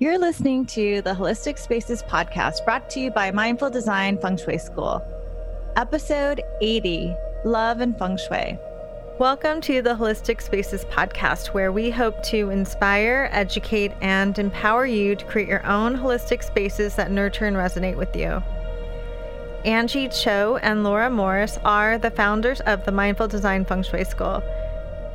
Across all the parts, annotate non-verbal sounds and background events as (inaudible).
You're listening to the Holistic Spaces podcast brought to you by Mindful Design Feng Shui School. Episode 80 Love and Feng Shui. Welcome to the Holistic Spaces podcast, where we hope to inspire, educate, and empower you to create your own holistic spaces that nurture and resonate with you. Anjie Cho and Laura Morris are the founders of the Mindful Design Feng Shui School.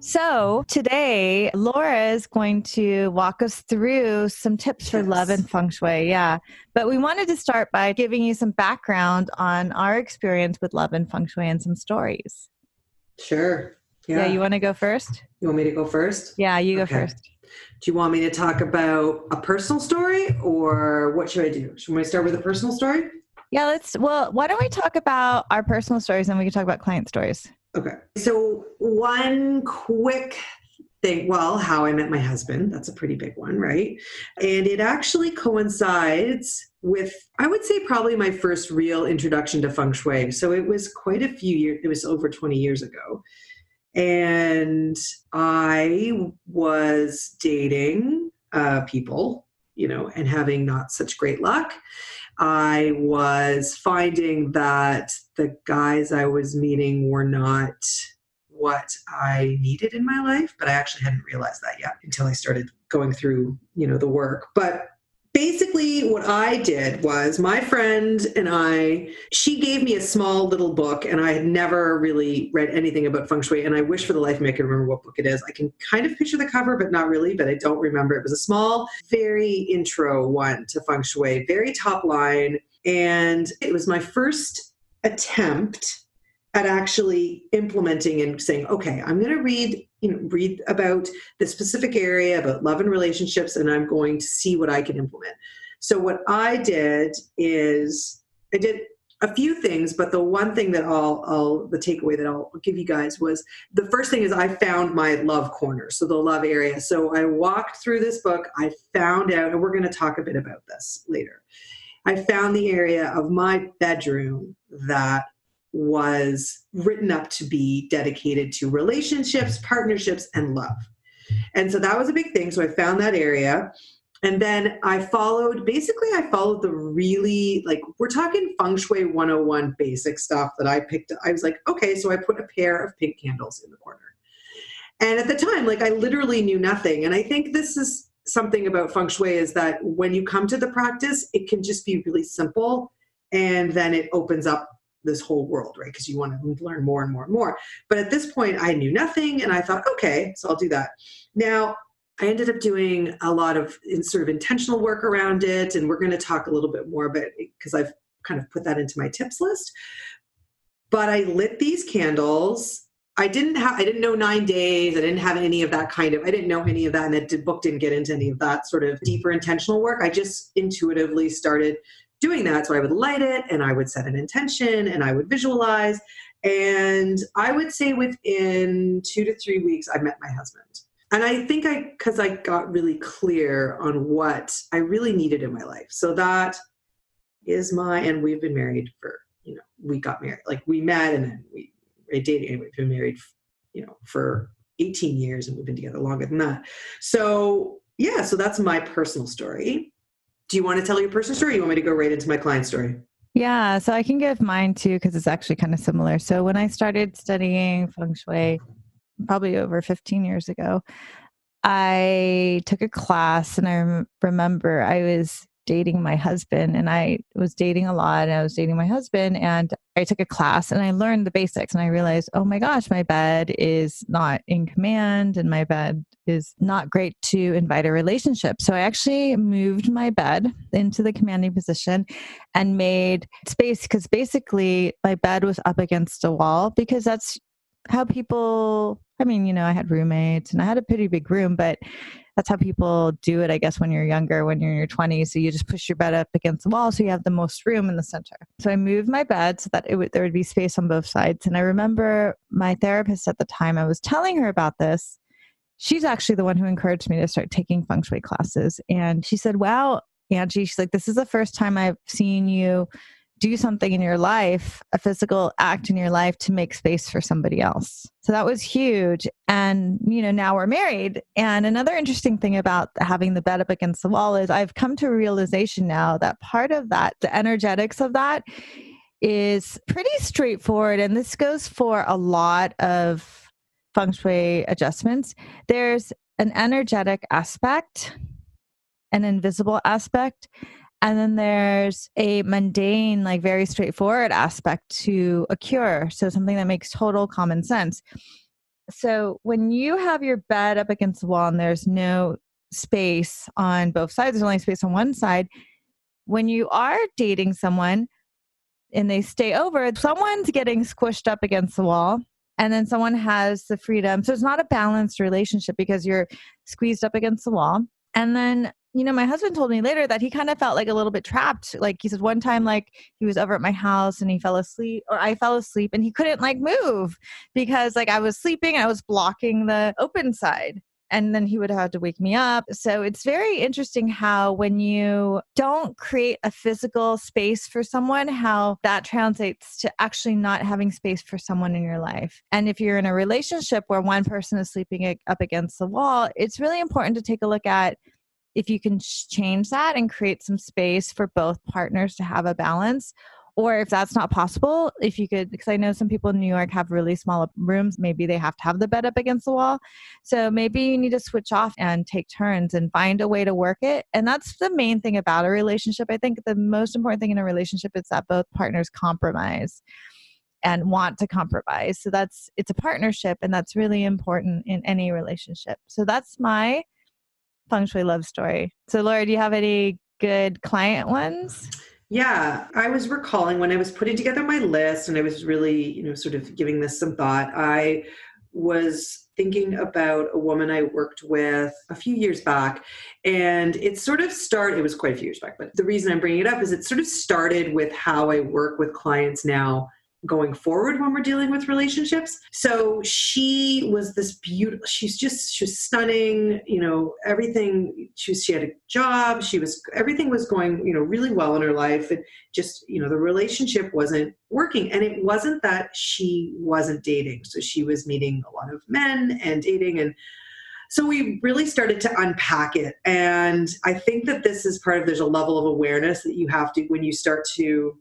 So, today, Laura is going to walk us through some tips for love and feng shui. Yeah. But we wanted to start by giving you some background on our experience with love and feng shui and some stories. Sure. Yeah. yeah you want to go first? You want me to go first? Yeah, you go okay. first. Do you want me to talk about a personal story or what should I do? Should we start with a personal story? Yeah, let's. Well, why don't we talk about our personal stories and we can talk about client stories? Okay. So, one quick thing well, how I met my husband, that's a pretty big one, right? And it actually coincides with, I would say, probably my first real introduction to feng shui. So, it was quite a few years, it was over 20 years ago. And I was dating uh, people, you know, and having not such great luck. I was finding that the guys I was meeting were not what I needed in my life, but I actually hadn't realized that yet until I started going through, you know, the work. But basically what i did was my friend and i she gave me a small little book and i had never really read anything about feng shui and i wish for the life of me i could remember what book it is. I can kind of picture the cover but not really but i don't remember. It was a small very intro one to feng shui very top line and it was my first attempt at actually implementing and saying okay i'm going to read you know read about the specific area about love and relationships and i'm going to see what i can implement. So what i did is i did a few things but the one thing that i'll, I'll the takeaway that i'll give you guys was the first thing is i found my love corner so the love area. So i walked through this book i found out and we're going to talk a bit about this later. I found the area of my bedroom that was written up to be dedicated to relationships, partnerships, and love. And so that was a big thing. So I found that area. And then I followed, basically, I followed the really, like, we're talking feng shui 101 basic stuff that I picked. I was like, okay, so I put a pair of pink candles in the corner. And at the time, like, I literally knew nothing. And I think this is something about feng shui is that when you come to the practice, it can just be really simple. And then it opens up this whole world, right? Because you want to learn more and more and more. But at this point, I knew nothing, and I thought, okay, so I'll do that. Now, I ended up doing a lot of sort of intentional work around it, and we're going to talk a little bit more about because I've kind of put that into my tips list. But I lit these candles. I didn't have I didn't know nine days. I didn't have any of that kind of I didn't know any of that, and the book didn't get into any of that sort of deeper intentional work. I just intuitively started doing that. So I would light it and I would set an intention and I would visualize. And I would say within two to three weeks, I met my husband. And I think I, because I got really clear on what I really needed in my life. So that is my, and we've been married for, you know, we got married, like we met and then we dated and we've been married, you know, for 18 years and we've been together longer than that. So yeah, so that's my personal story do you want to tell your personal story? Or you want me to go right into my client story? Yeah, so I can give mine too because it's actually kind of similar. So when I started studying feng shui, probably over 15 years ago, I took a class and I remember I was dating my husband and I was dating a lot and I was dating my husband and I took a class and I learned the basics and I realized, oh my gosh, my bed is not in command and my bed is not great to invite a relationship. So I actually moved my bed into the commanding position and made space because basically my bed was up against a wall because that's how people I mean, you know, I had roommates and I had a pretty big room, but that's how people do it, I guess, when you're younger, when you're in your 20s. So you just push your bed up against the wall so you have the most room in the center. So I moved my bed so that it would, there would be space on both sides. And I remember my therapist at the time, I was telling her about this. She's actually the one who encouraged me to start taking feng shui classes. And she said, Wow, Anjie, she's like, this is the first time I've seen you do something in your life, a physical act in your life to make space for somebody else. So that was huge. And, you know, now we're married. And another interesting thing about having the bed up against the wall is I've come to a realization now that part of that, the energetics of that, is pretty straightforward. And this goes for a lot of feng shui adjustments. There's an energetic aspect, an invisible aspect, and then there's a mundane, like very straightforward aspect to a cure. So something that makes total common sense. So when you have your bed up against the wall and there's no space on both sides, there's only space on one side. When you are dating someone and they stay over, someone's getting squished up against the wall and then someone has the freedom. So it's not a balanced relationship because you're squeezed up against the wall. And then you know, my husband told me later that he kind of felt like a little bit trapped. Like he said one time, like he was over at my house and he fell asleep, or I fell asleep and he couldn't like move because like I was sleeping, I was blocking the open side. And then he would have to wake me up. So it's very interesting how, when you don't create a physical space for someone, how that translates to actually not having space for someone in your life. And if you're in a relationship where one person is sleeping up against the wall, it's really important to take a look at if you can change that and create some space for both partners to have a balance or if that's not possible if you could because i know some people in new york have really small rooms maybe they have to have the bed up against the wall. So maybe you need to switch off and take turns and find a way to work it. And that's the main thing about a relationship. I think the most important thing in a relationship is that both partners compromise and want to compromise. So that's it's a partnership and that's really important in any relationship. So that's my feng shui love story. So, Laura, do you have any good client ones? Yeah, I was recalling when I was putting together my list and I was really, you know, sort of giving this some thought. I was thinking about a woman I worked with a few years back. And it sort of started, it was quite a few years back, but the reason I'm bringing it up is it sort of started with how I work with clients now going forward when we're dealing with relationships. So she was this beautiful, she's just, she was stunning, you know, everything, she was, she had a job, she was, everything was going, you know, really well in her life. And just, you know, the relationship wasn't working. And it wasn't that she wasn't dating. So she was meeting a lot of men and dating and, so we really started to unpack it and i think that this is part of there's a level of awareness that you have to when you start to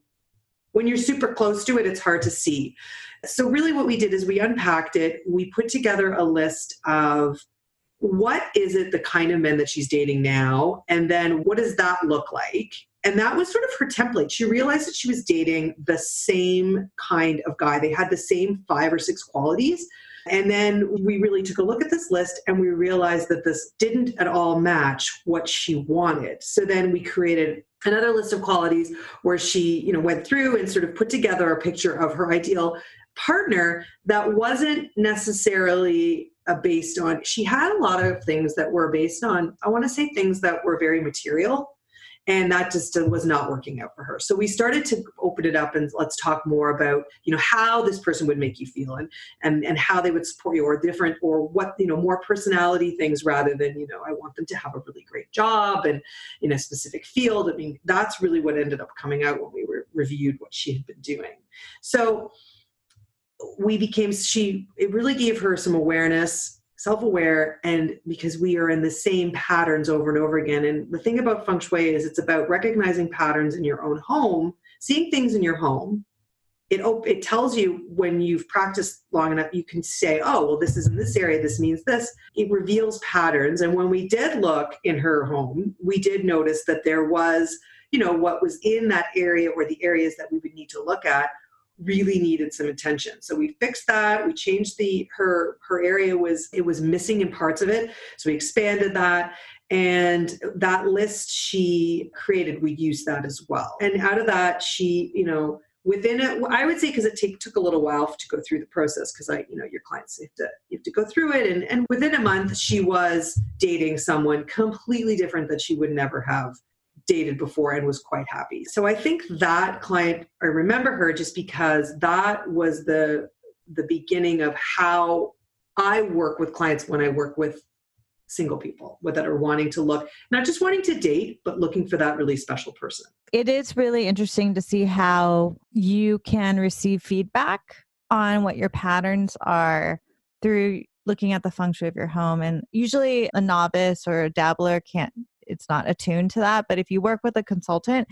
when you're super close to it, it's hard to see. So, really, what we did is we unpacked it. We put together a list of what is it the kind of men that she's dating now, and then what does that look like? And that was sort of her template. She realized that she was dating the same kind of guy. They had the same five or six qualities. And then we really took a look at this list and we realized that this didn't at all match what she wanted. So then we created another list of qualities where she you know went through and sort of put together a picture of her ideal partner that wasn't necessarily based on she had a lot of things that were based on i want to say things that were very material and that just was not working out for her. So we started to open it up and let's talk more about you know how this person would make you feel and and, and how they would support you or different or what you know more personality things rather than you know i want them to have a really great job and in a specific field. I mean that's really what ended up coming out when we were reviewed what she had been doing. So we became she it really gave her some awareness self-aware and because we are in the same patterns over and over again. And the thing about feng shui is it's about recognizing patterns in your own home seeing things in your home. It op- it tells you when you've practiced long enough you can say oh well this is in this area this means this. It reveals patterns and when we did look in her home we did notice that there was you know what was in that area or the areas that we would need to look at really needed some attention. So we fixed that. We changed the her her area was it was missing in parts of it. So we expanded that and that list she created we used that as well. And out of that she, you know, within it i would say because it take, took a little while to go through the process because i you know your clients have to you have to go through it and, and within a month she was dating someone completely different that she would never have dated before and was quite happy. So i think that client i remember her just because that was the the beginning of how i work with clients when i work with single people that are wanting to look not just wanting to date but looking for that really special person. It is really interesting to see how you can receive feedback on what your patterns are through looking at the feng shui of your home. And usually a novice or a dabbler can't it's not attuned to that but if you work with a consultant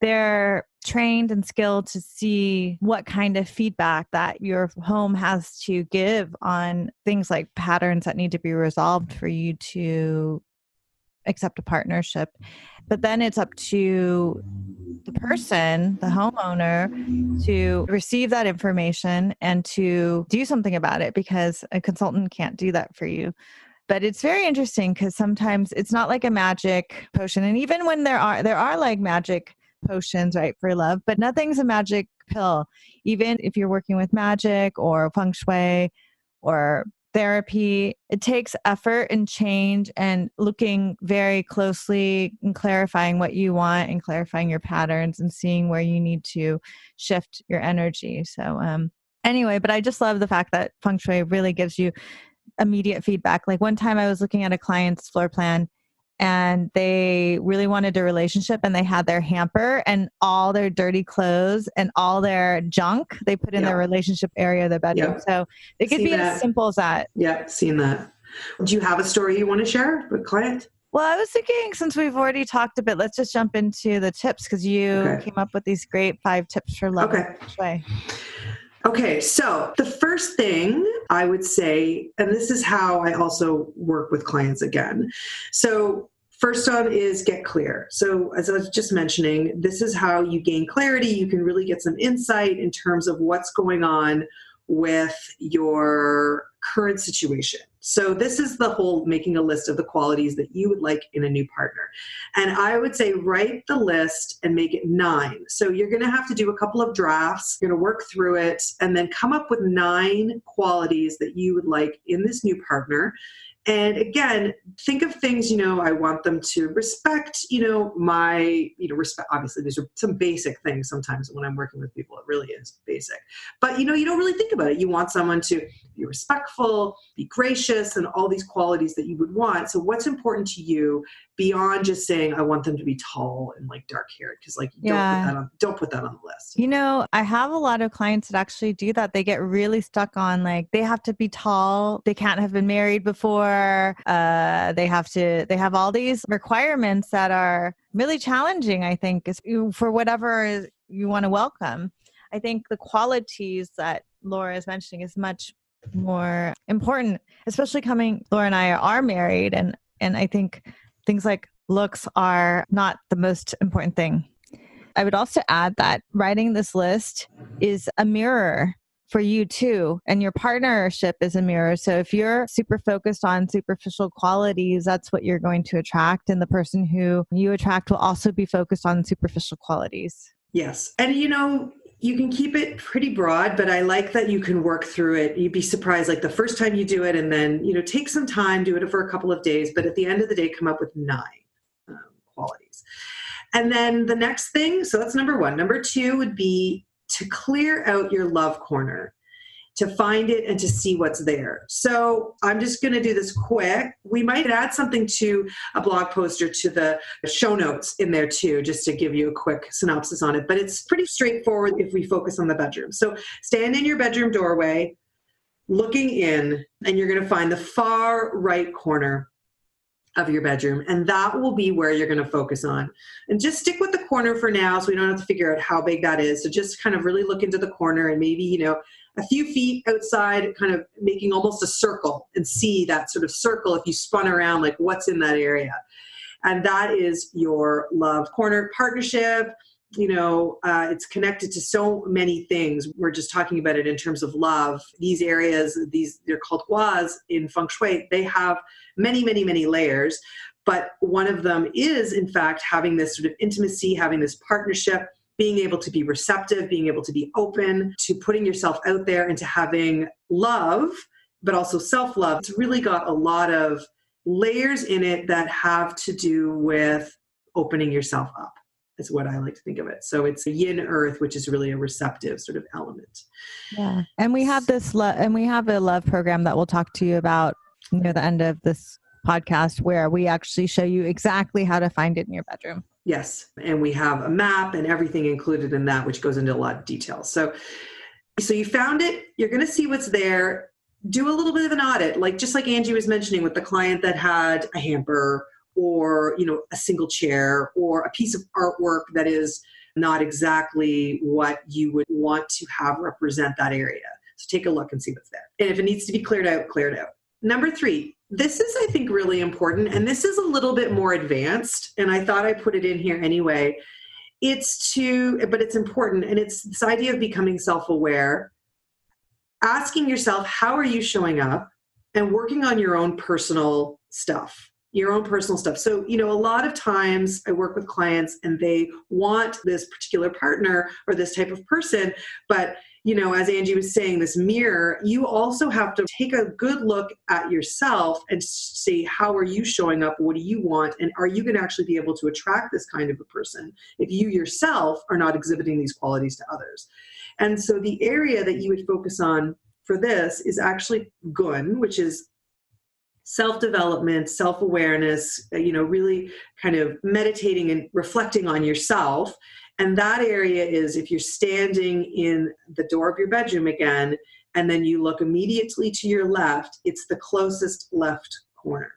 they're trained and skilled to see what kind of feedback that your home has to give on things like patterns that need to be resolved for you to accept a partnership. But then it's up to the person, the homeowner, to receive that information and to do something about it because a consultant can't do that for you. But it's very interesting because sometimes it's not like a magic potion. And even when there are there are like magic potions, right, for love, but nothing's a magic pill. Even if you're working with magic or feng shui or therapy, it takes effort and change and looking very closely and clarifying what you want and clarifying your patterns and seeing where you need to shift your energy. So, um, anyway, but I just love the fact that feng shui really gives you immediate feedback. Like one time I was looking at a client's floor plan and they really wanted a relationship and they had their hamper and all their dirty clothes and all their junk they put in yeah. their relationship area of the bedroom yeah. so it could seen be that. as simple as that yeah seen that do you have a story you want to share with client well i was thinking since we've already talked a bit let's just jump into the tips because you okay. came up with these great five tips for love okay Okay, so the first thing I would say, and this is how I also work with clients again. So, first one is get clear. So, as I was just mentioning, this is how you gain clarity. You can really get some insight in terms of what's going on with your current situation. So, this is the whole making a list of the qualities that you would like in a new partner. And I would say write the list and make it nine. So, you're going to have to do a couple of drafts, you're going to work through it, and then come up with nine qualities that you would like in this new partner. And again, think of things, you know, I want them to respect, you know, my, you know, respect. Obviously, these are some basic things sometimes when I'm working with people, it really is basic. But, you know, you don't really think about it. You want someone to be respectful, be gracious, and all these qualities that you would want. So, what's important to you beyond just saying I want them to be tall and like dark haired because like yeah. don't put that on don't put that on the list. You know, I have a lot of clients that actually do that. They get really stuck on like they have to be tall, they can't have been married before, uh, they have to they have all these requirements that are really challenging, I think, is for whatever you want to welcome. I think the qualities that Laura is mentioning is much more important, especially coming Laura and I are married and and I think things like looks are not the most important thing. I would also add that writing this list is a mirror for you too. And your partnership is a mirror. So if you're super focused on superficial qualities, that's what you're going to attract. And the person who you attract will also be focused on superficial qualities. Yes. And you know, you can keep it pretty broad, but I like that you can work through it. You'd be surprised, like the first time you do it, and then you know take some time, do it for a couple of days, but at the end of the day, come up with nine um, qualities. And then the next thing, so that's number one. Number two would be to clear out your love corner to find it and to see what's there. So I'm just going to do this quick. We might add something to a blog post or to the show notes in there too, just to give you a quick synopsis on it. But it's pretty straightforward if we focus on the bedroom. So stand in your bedroom doorway, looking in, and you're going to find the far right corner of your bedroom and that will be where you're going to focus on and just stick with the corner for now so we don't have to figure out how big that is so just kind of really look into the corner and maybe you know a few feet outside, kind of making almost a circle and see that sort of circle if you spun around, like what's in that area. And that is your love corner partnership. You know, uh, it's connected to so many things. We're just talking about it in terms of love. These areas, these they're called guas in feng shui. They have many, many, many layers. But one of them is, in fact, having this sort of intimacy, having this partnership, being able to be receptive, being able to be open to putting yourself out there and to having love, but also self love. It's really got a lot of layers in it that have to do with opening yourself up is what I like to think of it. So it's yin earth, which is really a receptive sort of element. Yeah. And we have this love and we have a love program that we'll talk to you about near the end of this podcast where we actually show you exactly how to find it in your bedroom. Yes. And we have a map and everything included in that, which goes into a lot of details. So so you found it, you're gonna see what's there. Do a little bit of an audit, like just like Anjie was mentioning with the client that had a hamper or you know a single chair or a piece of artwork that is not exactly what you would want to have represent that area so take a look and see what's there and if it needs to be cleared out clear it out number three this is i think really important and this is a little bit more advanced and i thought i put it in here anyway it's to but it's important and it's this idea of becoming self-aware asking yourself how are you showing up and working on your own personal stuff your own personal stuff. So, you know, a lot of times I work with clients and they want this particular partner or this type of person, but you know, as Anjie was saying, this mirror, you also have to take a good look at yourself and see how are you showing up? What do you want? And are you going to actually be able to attract this kind of a person if you yourself are not exhibiting these qualities to others? And so the area that you would focus on for this is actually Gen, which is self-development self-awareness uh, you know really kind of meditating and reflecting on yourself and that area is if you're standing in the door of your bedroom again and then you look immediately to your left it's the closest left corner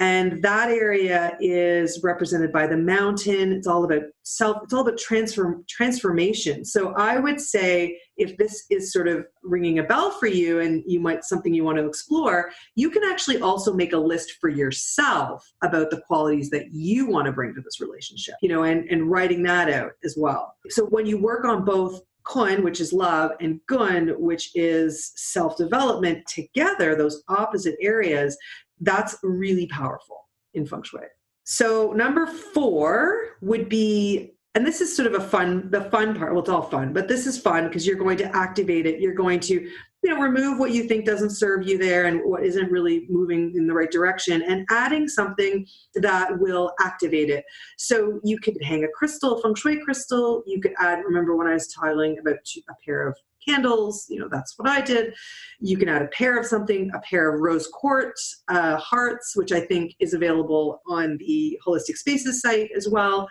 and that area is represented by the mountain. It's all about self it's all about transform transformation. So i would say if this is sort of ringing a bell for you and you might something you want to explore you can actually also make a list for yourself about the qualities that you want to bring to this relationship you know and and writing that out as well. So when you work on both kun, which is love, and Gen, which is self development, together, those opposite areas, that's really powerful in feng shui. So number four would be, and this is sort of a fun, the fun part. Well, it's all fun, but this is fun because you're going to activate it. You're going to, you know, remove what you think doesn't serve you there and what isn't really moving in the right direction, and adding something that will activate it. So you could hang a crystal, feng shui crystal. You could add. Remember when I was telling about a pair of candles. You know, that's what I did. You can add a pair of something, a pair of rose quartz uh, hearts, which I think is available on the Holistic Spaces site as well.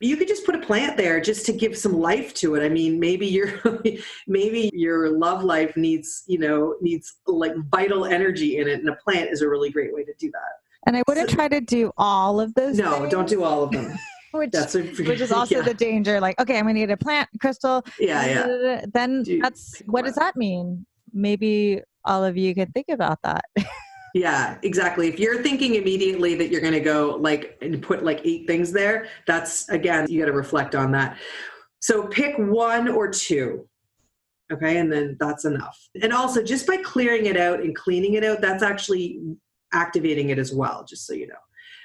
You could just put a plant there just to give some life to it. I mean, maybe your (laughs) maybe your love life needs, you know, needs like vital energy in it, and a plant is a really great way to do that. And I wouldn't so, try to do all of those. No, things. don't do all of them. (laughs) which, a, which is (laughs) also yeah. the danger. Like, okay, I'm gonna need a plant crystal. Yeah, yeah. Uh, then that's what does that mean? Maybe all of you could think about that. (laughs) yeah, exactly. If you're thinking immediately that you're gonna go like and put like eight things there, that's again you got to reflect on that. So pick one or two. Okay, and then that's enough. And also, just by clearing it out and cleaning it out, that's actually activating it as well, just so you know.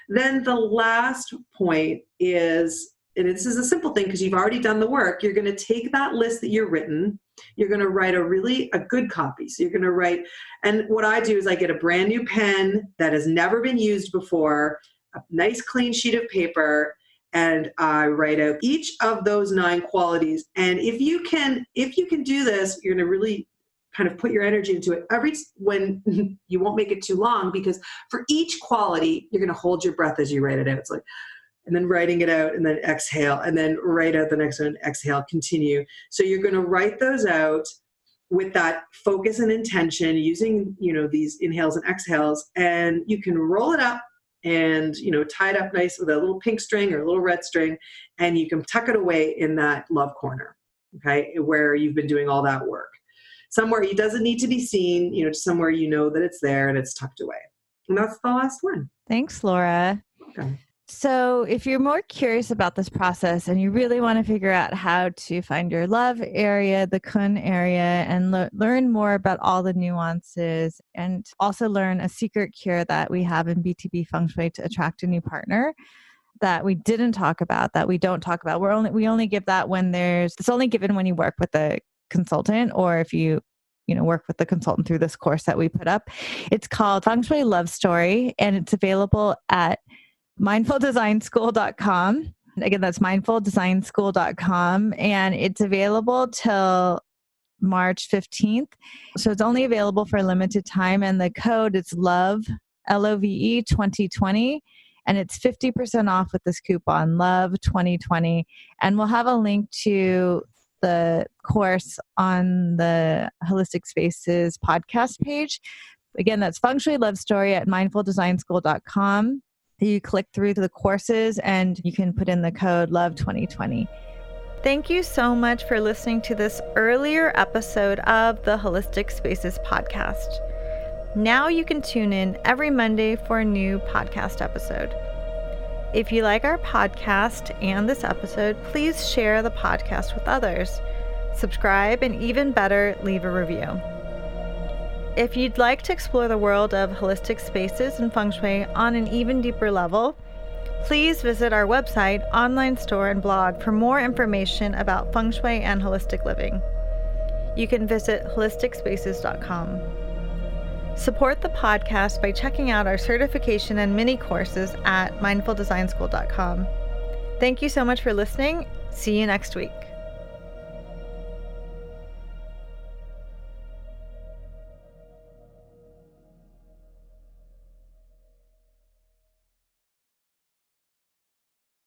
Then the last point is, and this is a simple thing because you've already done the work, you're going to take that list that you're written, you're going to write a really a good copy. So you're going to write, and what I do is I get a brand new pen that has never been used before, a nice clean sheet of paper, and I write out each of those nine qualities. And if you can, if you can do this, you're going to really kind of put your energy into it every when (laughs) you won't make it too long because for each quality you're going to hold your breath as you write it out. It's like and then writing it out and then exhale and then write out the next one exhale continue. So you're going to write those out with that focus and intention using you know these inhales and exhales and you can roll it up and you know tie it up nice with a little pink string or a little red string and you can tuck it away in that love corner okay where you've been doing all that work somewhere it doesn't need to be seen, you know, somewhere you know that it's there and it's tucked away. And that's the last one. Thanks, Laura. Okay. So, if you're more curious about this process and you really want to figure out how to find your love area, the kun area, and le- learn more about all the nuances, and also learn a secret cure that we have in BTB Feng Shui to attract a new partner, that we didn't talk about that we don't talk about we're only we only give that when there's it's only given when you work with a consultant or if you you know work with the consultant through this course that we put up it's called feng shui love story and it's available at mindfuldesignschool.com again that's mindfuldesignschool.com and it's available till march 15th so it's only available for a limited time and the code is love l-o-v-e 2020 and it's 50% off with this coupon love 2020 and we'll have a link to the course on the holistic spaces podcast page again that's feng shui love story at mindfuldesignschool.com you click through to the courses and you can put in the code love 2020 Thank you so much for listening to this earlier episode of the Holistic Spaces podcast. Now you can tune in every Monday for a new podcast episode. If you like our podcast and this episode, please share the podcast with others. Subscribe and even better, leave a review. If you'd like to explore the world of holistic spaces and feng shui on an even deeper level, please visit our website, online store, and blog for more information about feng shui and holistic living. You can visit holisticspaces.com. Support the podcast by checking out our certification and mini courses at mindfuldesignschool.com. Thank you so much for listening. See you next week.